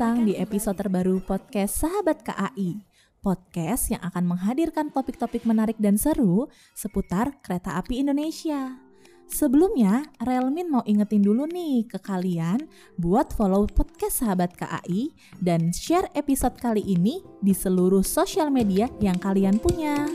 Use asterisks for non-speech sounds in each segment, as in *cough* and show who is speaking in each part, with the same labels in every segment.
Speaker 1: Datang di episode terbaru podcast Sahabat KAI. Podcast yang akan menghadirkan topik-topik menarik dan seru seputar kereta api Indonesia. Sebelumnya, Relmin mau ingetin dulu nih ke kalian buat follow podcast Sahabat KAI dan share episode kali ini di seluruh sosial media yang kalian punya.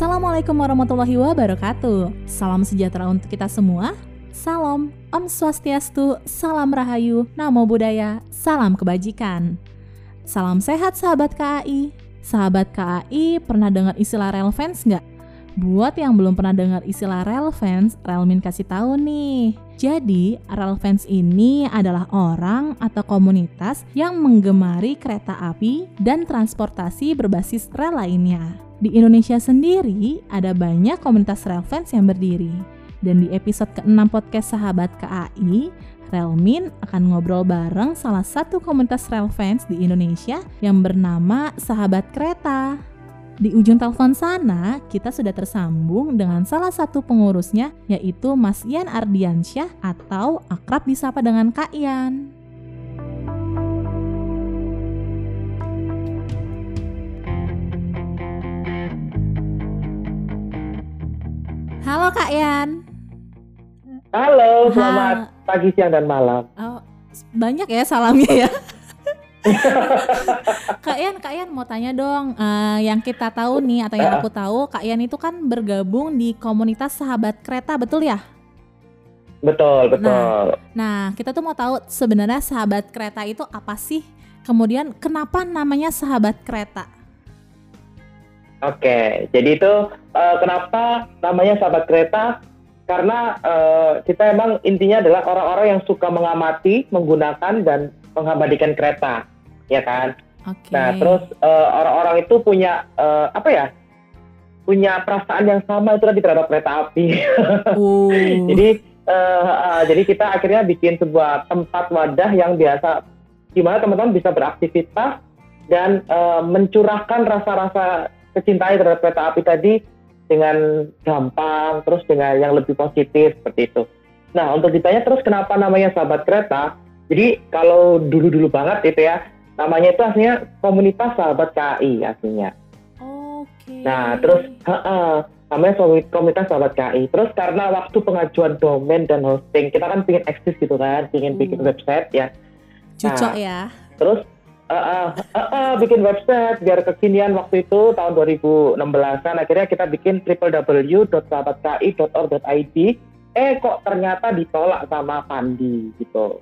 Speaker 1: Assalamualaikum warahmatullahi wabarakatuh. Salam sejahtera untuk kita semua. Salam, Om Swastiastu, Salam Rahayu, Namo Buddhaya, Salam Kebajikan. Salam sehat sahabat KAI. Sahabat KAI pernah dengar istilah relevance nggak? Buat yang belum pernah dengar istilah relevance, Relmin kasih tahu nih. Jadi, relevance ini adalah orang atau komunitas yang menggemari kereta api dan transportasi berbasis rel lainnya. Di Indonesia sendiri ada banyak komunitas fans yang berdiri. Dan di episode ke-6 podcast Sahabat KAI, Relmin akan ngobrol bareng salah satu komunitas fans di Indonesia yang bernama Sahabat Kereta. Di ujung telepon sana, kita sudah tersambung dengan salah satu pengurusnya yaitu Mas Ian Ardiansyah atau akrab disapa dengan Kak Ian. Halo Kak Yan.
Speaker 2: Halo, selamat ha. pagi, siang, dan malam.
Speaker 1: Oh, banyak ya salamnya ya. *laughs* *laughs* Kak Yan, Kak Yan mau tanya dong, uh, yang kita tahu nih atau yang aku tahu, Kak Yan itu kan bergabung di komunitas sahabat kereta, betul ya?
Speaker 2: Betul, betul.
Speaker 1: Nah, nah kita tuh mau tahu sebenarnya sahabat kereta itu apa sih? Kemudian kenapa namanya sahabat kereta?
Speaker 2: Oke, jadi itu uh, kenapa namanya sahabat kereta? Karena uh, kita emang intinya adalah orang-orang yang suka mengamati, menggunakan dan mengabadikan kereta, ya kan?
Speaker 1: Okay.
Speaker 2: Nah, terus uh, orang-orang itu punya uh, apa ya? Punya perasaan yang sama itu tadi terhadap kereta api. *laughs* Uh. jadi uh, uh, jadi kita akhirnya bikin sebuah tempat wadah yang biasa di mana teman-teman bisa beraktivitas dan uh, mencurahkan rasa-rasa kecintai terhadap kereta api tadi dengan gampang, terus dengan yang lebih positif seperti itu. Nah, untuk ditanya terus kenapa namanya sahabat kereta, jadi kalau dulu-dulu banget itu ya, namanya itu aslinya komunitas sahabat KI aslinya.
Speaker 1: Oke. Okay.
Speaker 2: Nah, terus uh, uh, namanya komunitas sahabat KI. Terus karena waktu pengajuan domain dan hosting, kita kan pingin eksis gitu kan, pingin uh. bikin website ya.
Speaker 1: Cocok nah, ya.
Speaker 2: Terus Uh, uh, uh, uh, bikin website biar kekinian waktu itu tahun 2016an akhirnya kita bikin www.sahabatki.org.id eh kok ternyata ditolak sama Pandi gitu.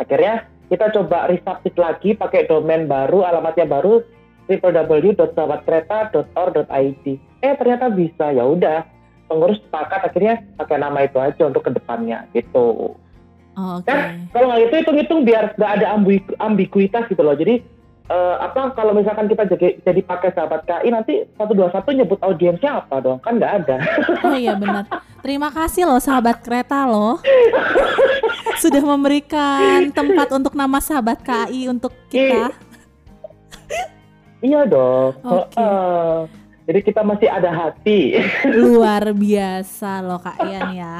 Speaker 2: Akhirnya kita coba resubmit lagi pakai domain baru alamatnya baru www.sahabatkereta.org.id eh ternyata bisa ya udah. Pengurus sepakat akhirnya pakai nama itu aja untuk ke depannya gitu
Speaker 1: Oh, okay. Kan
Speaker 2: kalau nggak itu hitung-hitung biar nggak ada ambigu ambiguitas gitu loh. Jadi uh, apa kalau misalkan kita jadi, jadi pakai sahabat KI nanti satu dua satu nyebut audiensnya apa dong? Kan nggak ada. *laughs*
Speaker 1: Oh iya benar. Terima kasih loh sahabat kereta loh. *laughs* Sudah memberikan tempat untuk nama sahabat KI untuk kita.
Speaker 2: iya dong. Okay. Uh, jadi kita masih ada hati.
Speaker 1: Luar biasa loh Kak Ian ya.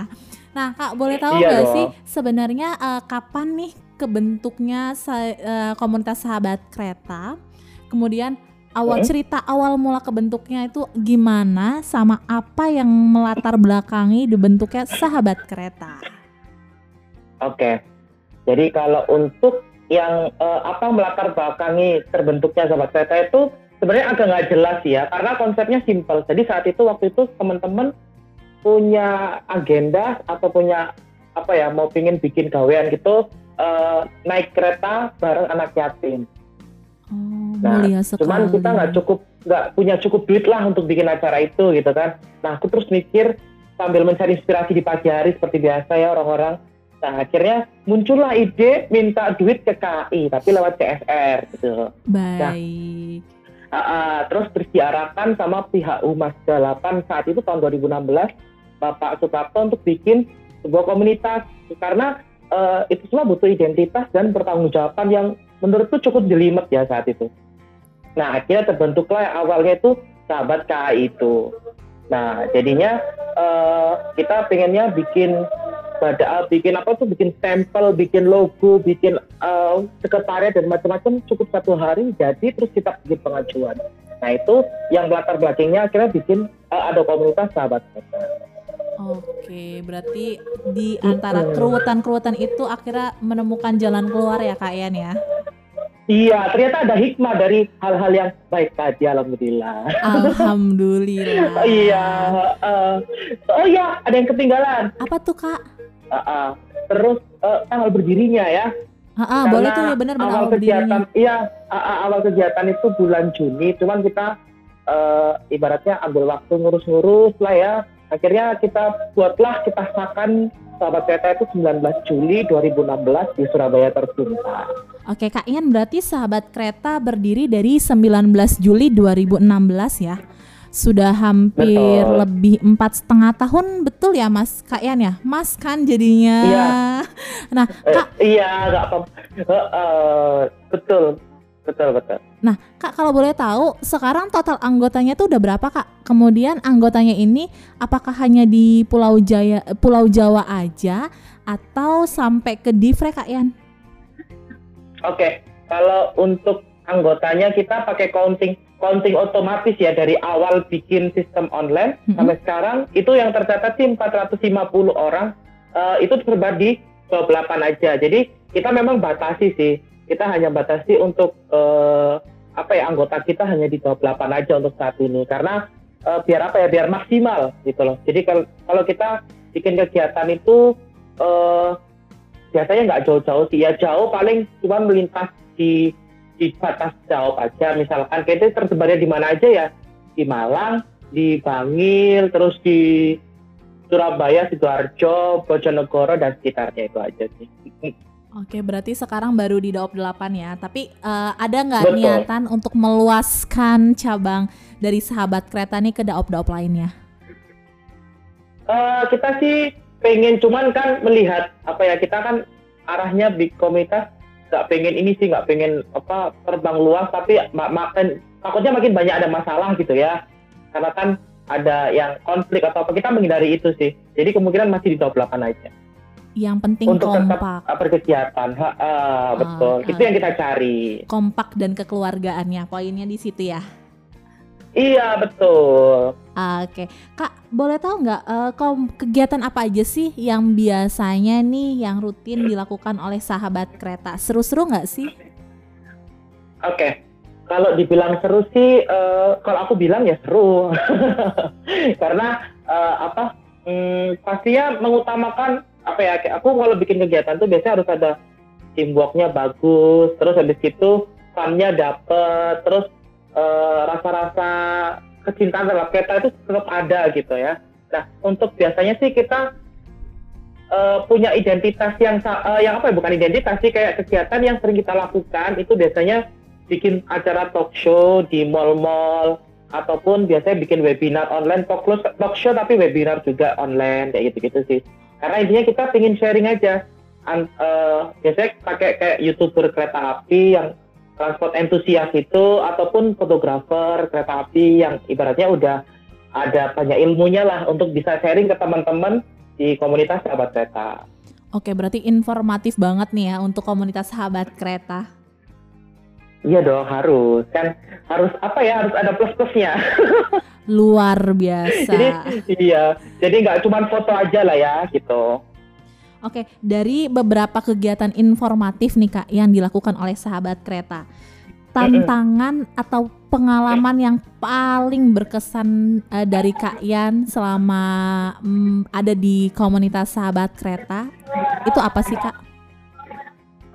Speaker 1: Nah, Kak, boleh tahu iya nggak iya sih sebenarnya uh, kapan nih kebentuknya uh, komunitas sahabat kereta? Kemudian awal hmm? cerita awal mula kebentuknya itu gimana sama apa yang melatar belakangi dibentuknya sahabat kereta?
Speaker 2: Oke. Jadi kalau untuk yang uh, apa melatar belakangi terbentuknya sahabat kereta itu sebenarnya agak nggak jelas ya karena konsepnya simpel. Jadi saat itu waktu itu teman-teman punya agenda atau punya apa ya mau pingin bikin gawean gitu uh, naik kereta bareng anak yatim.
Speaker 1: Oh, nah,
Speaker 2: cuman kita nggak cukup nggak punya cukup duit lah untuk bikin acara itu gitu kan. Nah, aku terus mikir sambil mencari inspirasi di pagi hari seperti biasa ya orang-orang. Nah, akhirnya muncullah ide minta duit ke KI tapi lewat CSR gitu.
Speaker 1: Baik.
Speaker 2: Nah, uh, uh, terus terus diarahkan sama pihak Umas 8 saat itu tahun 2016 Bapak Suprapto untuk bikin sebuah komunitas karena uh, itu semua butuh identitas dan pertanggungjawaban yang menurutku cukup jelimet ya saat itu. Nah akhirnya terbentuklah awalnya itu sahabat KAI itu. Nah jadinya uh, kita pengennya bikin pada bikin apa tuh bikin stempel, bikin logo, bikin uh, sekretariat dan macam-macam cukup satu hari jadi terus kita bikin pengajuan. Nah itu yang latar belakangnya akhirnya bikin uh, ada komunitas sahabat kita.
Speaker 1: Oke, berarti di antara keruwetan-keruwetan itu akhirnya menemukan jalan keluar ya Kak Ian ya?
Speaker 2: Iya, ternyata ada hikmah dari hal-hal yang baik tadi, alhamdulillah.
Speaker 1: Alhamdulillah. *laughs*
Speaker 2: iya. Uh, oh iya, ada yang ketinggalan.
Speaker 1: Apa tuh kak?
Speaker 2: Uh, uh, terus uh, tanggal berdirinya ya.
Speaker 1: Uh, uh, boleh tuh ya benar-benar
Speaker 2: awal, awal kegiatan. Iya, uh, uh, awal kegiatan itu bulan Juni. Cuman kita uh, ibaratnya ambil waktu ngurus-ngurus lah ya akhirnya kita buatlah kita makan sahabat kereta itu 19 Juli 2016 di Surabaya tercinta.
Speaker 1: Oke Kak Ian berarti sahabat kereta berdiri dari 19 Juli 2016 ya. Sudah hampir betul. lebih empat setengah tahun betul ya Mas Kak Ian ya? Mas kan jadinya.
Speaker 2: Iya.
Speaker 1: Nah Kak.
Speaker 2: Eh, iya nggak apa. Uh, uh, betul betul betul.
Speaker 1: Nah, Kak kalau boleh tahu sekarang total anggotanya tuh udah berapa, Kak? Kemudian anggotanya ini apakah hanya di Pulau Jaya Pulau Jawa aja atau sampai ke Divre, Kak Yan?
Speaker 2: Oke, kalau untuk anggotanya kita pakai counting counting otomatis ya dari awal bikin sistem online mm -hmm. sampai sekarang itu yang tercatat sih 450 orang uh, itu tersebar di 28 aja. Jadi kita memang batasi sih kita hanya batasi untuk uh, apa ya anggota kita hanya di 28 aja untuk saat ini karena uh, biar apa ya biar maksimal gitu loh. Jadi kalau kalau kita bikin kegiatan itu uh, biasanya nggak jauh-jauh sih ya jauh paling cuma melintas di di batas jauh aja misalkan kita tersebarnya di mana aja ya di Malang, di Bangil, terus di Surabaya, Sidoarjo, Bojonegoro dan sekitarnya itu aja sih.
Speaker 1: Oke, berarti sekarang baru di Daop 8 ya. Tapi uh, ada nggak niatan untuk meluaskan cabang dari sahabat kereta nih ke Daop-Daop lainnya?
Speaker 2: Uh, kita sih pengen cuman kan melihat apa ya kita kan arahnya di komunitas nggak pengen ini sih nggak pengen apa terbang luas tapi mak makin takutnya makin banyak ada masalah gitu ya karena kan ada yang konflik atau apa kita menghindari itu sih jadi kemungkinan masih di 28 aja
Speaker 1: yang penting untuk kompak.
Speaker 2: tetap berkegiatan, ha, uh, betul. Uh, Itu yang kita cari.
Speaker 1: Kompak dan kekeluargaannya, poinnya di situ ya.
Speaker 2: Iya betul.
Speaker 1: Oke, kak boleh tahu nggak uh, kegiatan apa aja sih yang biasanya nih yang rutin dilakukan oleh sahabat kereta? Seru-seru nggak sih?
Speaker 2: Oke, kalau dibilang seru sih, uh, kalau aku bilang ya seru, *laughs* karena uh, apa? Hmm, pastinya mengutamakan apa ya aku kalau bikin kegiatan tuh biasanya harus ada teamworknya bagus terus habis itu funnya dapet terus uh, rasa-rasa kecintaan terhadap kereta itu tetap ada gitu ya. Nah untuk biasanya sih kita uh, punya identitas yang uh, yang apa ya bukan identitas sih kayak kegiatan yang sering kita lakukan itu biasanya bikin acara talk show di mall-mall ataupun biasanya bikin webinar online talk show, talk show tapi webinar juga online kayak gitu-gitu sih karena intinya kita ingin sharing aja An, uh, biasanya pakai kayak youtuber kereta api yang transport entusias itu ataupun fotografer kereta api yang ibaratnya udah ada banyak ilmunya lah untuk bisa sharing ke teman-teman di komunitas sahabat kereta.
Speaker 1: Oke, berarti informatif banget nih ya untuk komunitas sahabat kereta.
Speaker 2: Iya dong, harus kan harus apa ya harus ada plus plusnya. *laughs*
Speaker 1: luar *laughs* biasa.
Speaker 2: jadi iya, jadi nggak cuma foto aja lah ya gitu.
Speaker 1: Oke, dari beberapa kegiatan informatif nih kak yang dilakukan oleh sahabat kereta, tantangan atau pengalaman yang paling berkesan uh, dari kak Yan selama um, ada di komunitas sahabat kereta itu apa sih kak?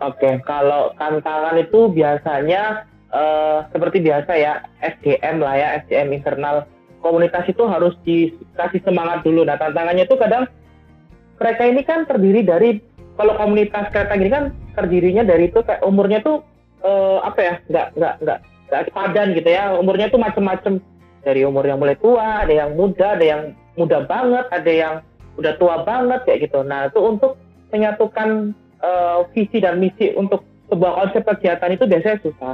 Speaker 2: Oke, kalau tantangan itu biasanya uh, seperti biasa ya SDM lah ya SDM internal komunitas itu harus dikasih semangat dulu. Nah tantangannya itu kadang mereka ini kan terdiri dari kalau komunitas kereta gini kan terdirinya dari itu kayak umurnya tuh uh, apa ya nggak nggak nggak nggak padan gitu ya umurnya tuh macam-macam dari umur yang mulai tua ada yang muda ada yang muda banget ada yang udah tua banget kayak gitu nah itu untuk menyatukan uh, visi dan misi untuk sebuah konsep kegiatan itu biasanya susah.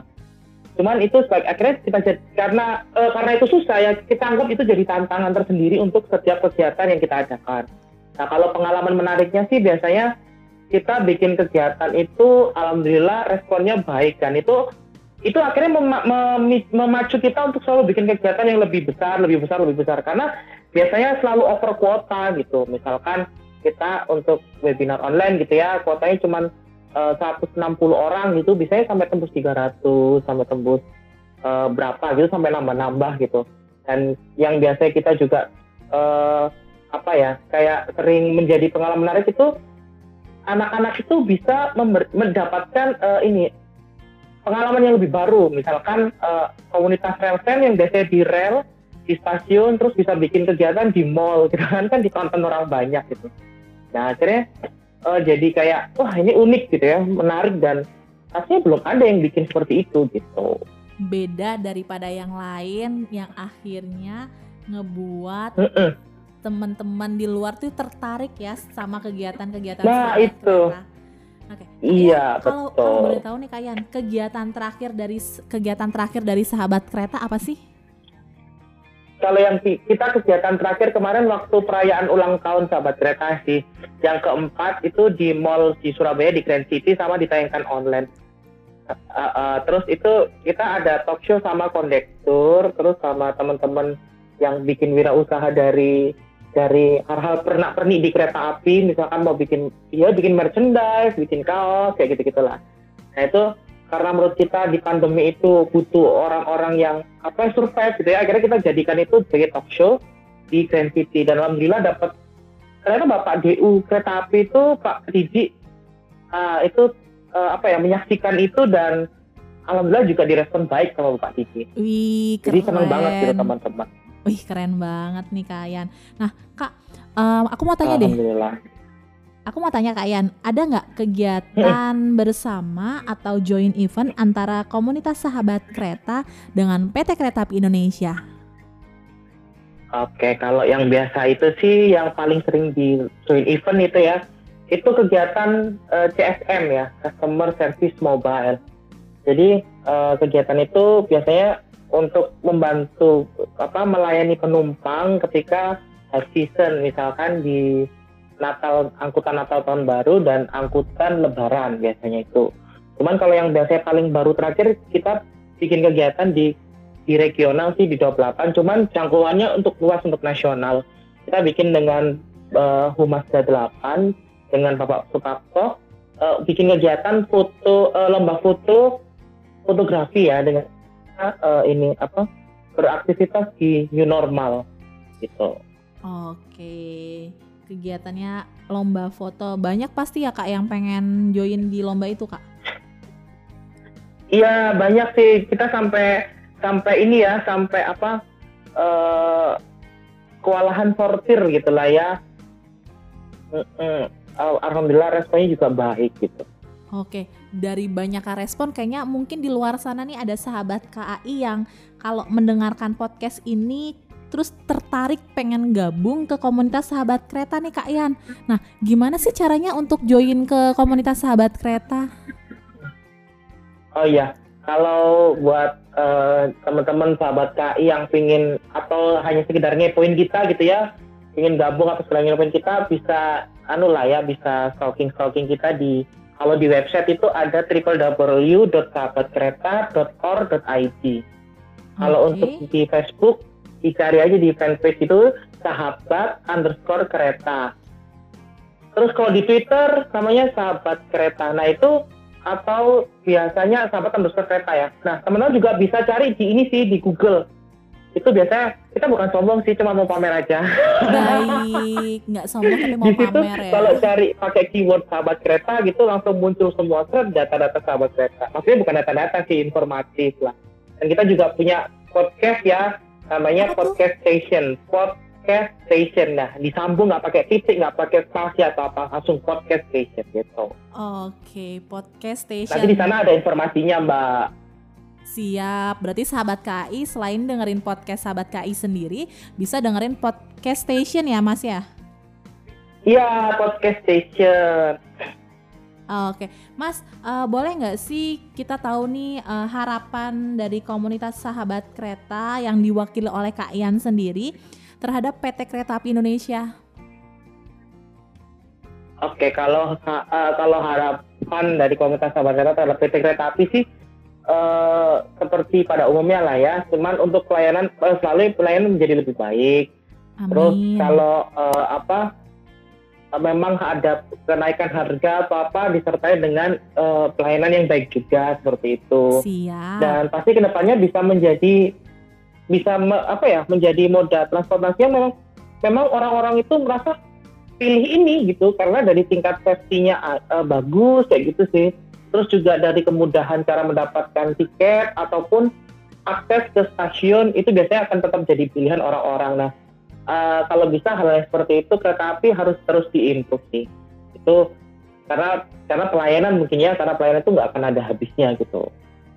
Speaker 2: Cuman itu sebagai akhirnya kita jadi, karena uh, karena itu susah ya kita anggap itu jadi tantangan tersendiri untuk setiap kegiatan yang kita adakan. Nah kalau pengalaman menariknya sih biasanya kita bikin kegiatan itu alhamdulillah responnya baik dan itu itu akhirnya mem mem memacu kita untuk selalu bikin kegiatan yang lebih besar, lebih besar, lebih besar karena biasanya selalu over kuota gitu. Misalkan kita untuk webinar online gitu ya, kuotanya cuma uh, 160 orang gitu, biasanya sampai tembus 300, sampai tembus uh, berapa gitu sampai nambah-nambah gitu. Dan yang biasanya kita juga uh, apa ya, kayak sering menjadi pengalaman menarik itu anak-anak itu bisa mendapatkan uh, ini pengalaman yang lebih baru misalkan uh, komunitas rel fan yang biasanya di rel di stasiun terus bisa bikin kegiatan di mall gitu kan kan ditonton orang banyak gitu nah akhirnya uh, jadi kayak wah ini unik gitu ya menarik dan aslinya belum ada yang bikin seperti itu gitu
Speaker 1: beda daripada yang lain yang akhirnya ngebuat uh -uh teman-teman di luar tuh tertarik ya sama kegiatan-kegiatan
Speaker 2: nah itu
Speaker 1: Oke. Okay.
Speaker 2: Iya,
Speaker 1: kalau,
Speaker 2: betul.
Speaker 1: Kalau boleh tahu nih kalian, kegiatan terakhir dari kegiatan terakhir dari sahabat kereta apa sih?
Speaker 2: Kalau yang kita kegiatan terakhir kemarin waktu perayaan ulang tahun sahabat kereta sih. Yang keempat itu di mall di Surabaya di Grand City sama ditayangkan online. Uh, uh, terus itu kita ada talk show sama kondektur, terus sama teman-teman yang bikin wirausaha dari dari hal-hal pernak pernik di kereta api misalkan mau bikin ya bikin merchandise bikin kaos kayak gitu gitulah nah itu karena menurut kita di pandemi itu butuh orang-orang yang apa survive gitu ya akhirnya kita jadikan itu sebagai talk show di Grand City dan alhamdulillah dapat ternyata bapak DU kereta api itu Pak Didi uh, itu uh, apa ya menyaksikan itu dan alhamdulillah juga direspon baik sama Bapak Didi.
Speaker 1: Wih,
Speaker 2: keren. Jadi senang banget gitu teman-teman.
Speaker 1: Wih keren banget nih Kak Ayan. Nah Kak, um, aku mau tanya deh. Aku mau tanya Kak Ayan, ada nggak kegiatan *laughs* bersama atau join event antara komunitas sahabat kereta dengan PT Kereta Api Indonesia?
Speaker 2: Oke, kalau yang biasa itu sih yang paling sering di join event itu ya, itu kegiatan uh, eh, CSM ya, Customer Service Mobile. Jadi uh, kegiatan itu biasanya untuk membantu apa melayani penumpang ketika high season misalkan di Natal angkutan Natal tahun baru dan angkutan Lebaran biasanya itu. Cuman kalau yang biasanya paling baru terakhir kita bikin kegiatan di di regional sih di 28 cuman jangkauannya untuk luas untuk nasional. Kita bikin dengan uh, Humas 8 dengan Bapak Suparto uh, bikin kegiatan foto uh, lomba foto fotografi ya dengan uh, ini apa beraktivitas di new normal gitu.
Speaker 1: Oke, kegiatannya lomba foto banyak pasti ya kak yang pengen join di lomba itu kak?
Speaker 2: Iya banyak sih kita sampai sampai ini ya sampai apa uh, kewalahan sortir gitu lah ya. Mm -mm. Alhamdulillah responnya juga baik gitu.
Speaker 1: Oke, dari banyak respon kayaknya mungkin di luar sana nih ada sahabat KAI yang kalau mendengarkan podcast ini terus tertarik pengen gabung ke komunitas sahabat kereta nih Kak Ian. Nah, gimana sih caranya untuk join ke komunitas sahabat kereta?
Speaker 2: Oh iya, kalau buat uh, teman-teman sahabat KAI yang pingin atau hanya sekedar ngepoin kita gitu ya, ingin gabung atau sekedar ngepoin kita bisa anu lah ya, bisa stalking-stalking kita di kalau di website itu ada www.sahabatkereta.or.id. Okay. Kalau untuk di Facebook, dicari aja di fanpage itu sahabat underscore kereta. Terus kalau di Twitter namanya sahabat kereta. Nah itu atau biasanya sahabat underscore kereta ya. Nah teman-teman juga bisa cari di ini sih di Google itu biasanya kita bukan sombong sih cuma mau pamer aja
Speaker 1: baik nggak sombong tapi mau di situ, pamer ya
Speaker 2: kalau cari pakai keyword sahabat kereta gitu langsung muncul semua thread data-data sahabat kereta maksudnya bukan data-data sih informatif lah dan kita juga punya podcast ya namanya Apa podcast tuh? station. Podcast station nah disambung nggak pakai titik nggak pakai spasi atau apa. Langsung podcast station gitu.
Speaker 1: Oke podcast station.
Speaker 2: Nanti di sana ada informasinya mbak.
Speaker 1: Siap, berarti sahabat KI selain dengerin podcast sahabat KI sendiri, bisa dengerin podcast station ya Mas ya?
Speaker 2: Iya, podcast station.
Speaker 1: Oh, Oke, okay. Mas, uh, boleh nggak sih kita tahu nih uh, harapan dari komunitas sahabat kereta yang diwakili oleh Kak Ian sendiri terhadap PT Kereta Api Indonesia?
Speaker 2: Oke, okay, kalau uh, kalau harapan dari komunitas sahabat kereta terhadap PT Kereta Api sih uh, seperti pada umumnya lah ya, cuman untuk pelayanan uh, selalu pelayanan menjadi lebih baik. Amin. Terus kalau uh, apa memang ada kenaikan harga atau apa disertai dengan uh, pelayanan yang baik juga seperti itu.
Speaker 1: Siap.
Speaker 2: Dan pasti ke depannya bisa menjadi bisa me, apa ya menjadi moda transportasi yang memang memang orang-orang itu merasa pilih ini gitu karena dari tingkat safety-nya uh, bagus kayak gitu sih. Terus juga dari kemudahan cara mendapatkan tiket ataupun akses ke stasiun itu biasanya akan tetap jadi pilihan orang-orang. Nah, uh, kalau bisa hal yang seperti itu kereta api harus terus diimprove sih itu karena karena pelayanan mungkin ya karena pelayanan itu nggak akan ada habisnya gitu.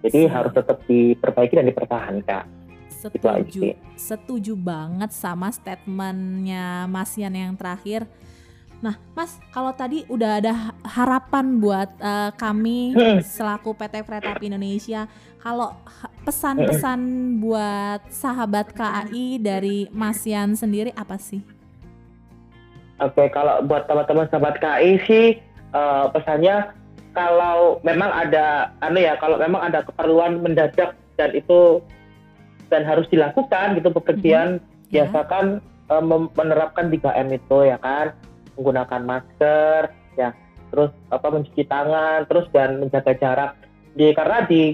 Speaker 2: Jadi harus tetap diperbaiki dan dipertahankan.
Speaker 1: Setuju setuju banget sama statementnya Mas Yan yang terakhir. Nah, Mas, kalau tadi udah ada harapan buat uh, kami hmm. selaku PT Kereta Api Indonesia, kalau pesan-pesan buat sahabat KAI dari Mas Yan sendiri apa sih?
Speaker 2: Oke, kalau buat teman-teman sahabat KAI sih uh, pesannya kalau memang ada anu ya, kalau memang ada keperluan mendadak dan itu dan harus dilakukan gitu bepergian, mm-hmm. biasakan uh, menerapkan 3M itu ya kan menggunakan masker ya terus apa mencuci tangan terus dan menjaga jarak di karena di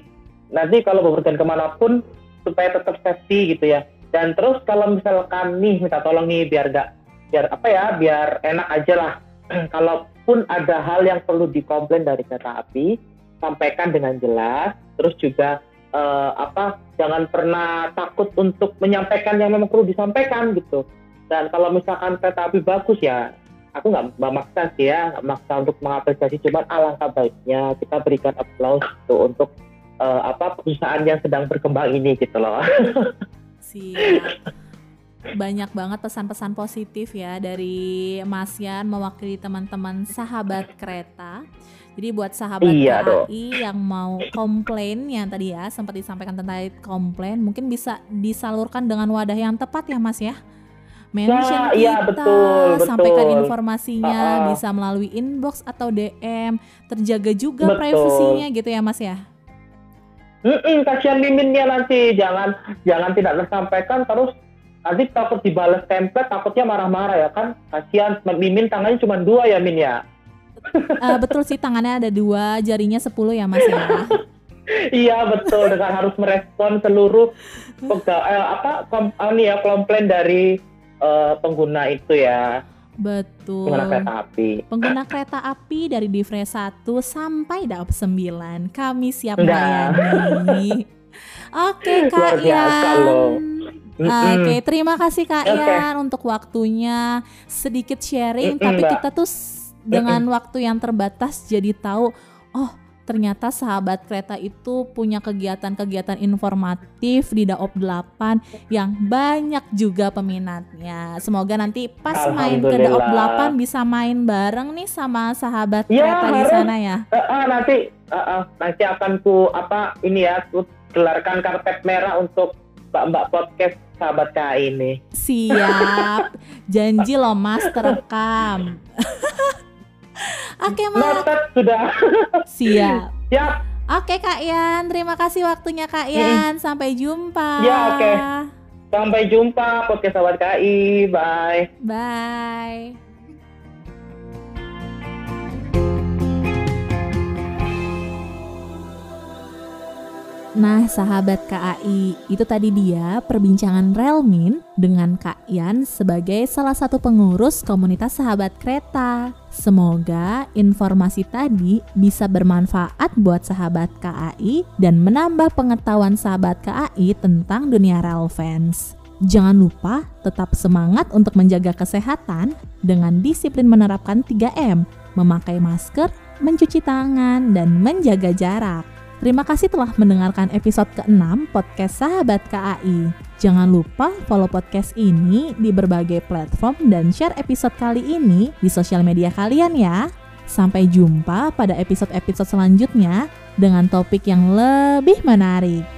Speaker 2: nanti kalau bepergian ke mana pun supaya tetap safety gitu ya. Dan terus kalau misalkan nih minta tolong nih biar gak biar apa ya biar enak aja lah. *clears throat* Kalaupun ada hal yang perlu dikomplain dari kereta api sampaikan dengan jelas. Terus juga uh, apa jangan pernah takut untuk menyampaikan yang memang perlu disampaikan gitu. Dan kalau misalkan kereta api bagus ya aku nggak memaksa sih ya nggak maksa untuk mengapresiasi. Cuman alangkah baiknya kita berikan aplaus gitu untuk uh, apa perusahaan yang sedang berkembang ini gitu loh *laughs*
Speaker 1: siap banyak banget pesan-pesan positif ya dari Mas Yan mewakili teman-teman sahabat kereta. Jadi buat sahabat iya KAI yang mau komplain yang tadi ya sempat disampaikan tentang komplain mungkin bisa disalurkan dengan wadah yang tepat ya Mas ya mention ya, kita, iya, betul, sampaikan betul. informasinya uh, bisa melalui inbox atau DM, terjaga juga betul. privasinya gitu ya Mas ya.
Speaker 2: Mm-mm, kasihan miminnya nanti. Jangan jangan tidak tersampaikan. Terus nanti takut dibalas template takutnya marah-marah ya kan? Kasihan mimin tangannya cuma dua ya min ya?
Speaker 1: Uh, betul sih tangannya ada dua jarinya sepuluh ya mas ya? *laughs*
Speaker 2: Iya betul. Dengan harus merespon seluruh pegawai eh, apa kom, ini ya komplain dari uh, pengguna itu ya.
Speaker 1: Betul.
Speaker 2: Pengguna kereta api.
Speaker 1: Pengguna kereta api dari Divre 1 sampai Daop 9. Kami siap melayani. *laughs* Oke, Kak Ian. Oke, okay, terima kasih Kak okay. Ian untuk waktunya sedikit sharing, mm -mm, tapi kita tuh dengan mm -mm. waktu yang terbatas jadi tahu, oh ternyata sahabat kereta itu punya kegiatan-kegiatan informatif di Daop 8 yang banyak juga peminatnya. Semoga nanti pas main ke Daop 8 bisa main bareng nih sama sahabat ya, kereta harus. di sana ya.
Speaker 2: Uh, uh, nanti uh, uh, nanti akan ku apa ini ya ku gelarkan karpet merah untuk mbak-mbak podcast sahabat KAI ini.
Speaker 1: Siap. *laughs* Janji loh Mas terekam. *laughs* Oke, Mak.
Speaker 2: Noted sudah. *laughs*
Speaker 1: Siap.
Speaker 2: Siap.
Speaker 1: Oke, Kak Yan. Terima kasih waktunya, Kak Yan. Sampai jumpa.
Speaker 2: Ya, oke. Sampai jumpa podcast sahabat KI. Bye.
Speaker 1: Bye. Nah, sahabat KAI, itu tadi dia perbincangan Relmin dengan Kak Yan sebagai salah satu pengurus komunitas sahabat kereta. Semoga informasi tadi bisa bermanfaat buat sahabat KAI dan menambah pengetahuan sahabat KAI tentang dunia rel fans. Jangan lupa tetap semangat untuk menjaga kesehatan dengan disiplin menerapkan 3M, memakai masker, mencuci tangan, dan menjaga jarak. Terima kasih telah mendengarkan episode ke-6 podcast Sahabat KAI. Jangan lupa follow podcast ini di berbagai platform dan share episode kali ini di sosial media kalian ya. Sampai jumpa pada episode-episode selanjutnya dengan topik yang lebih menarik.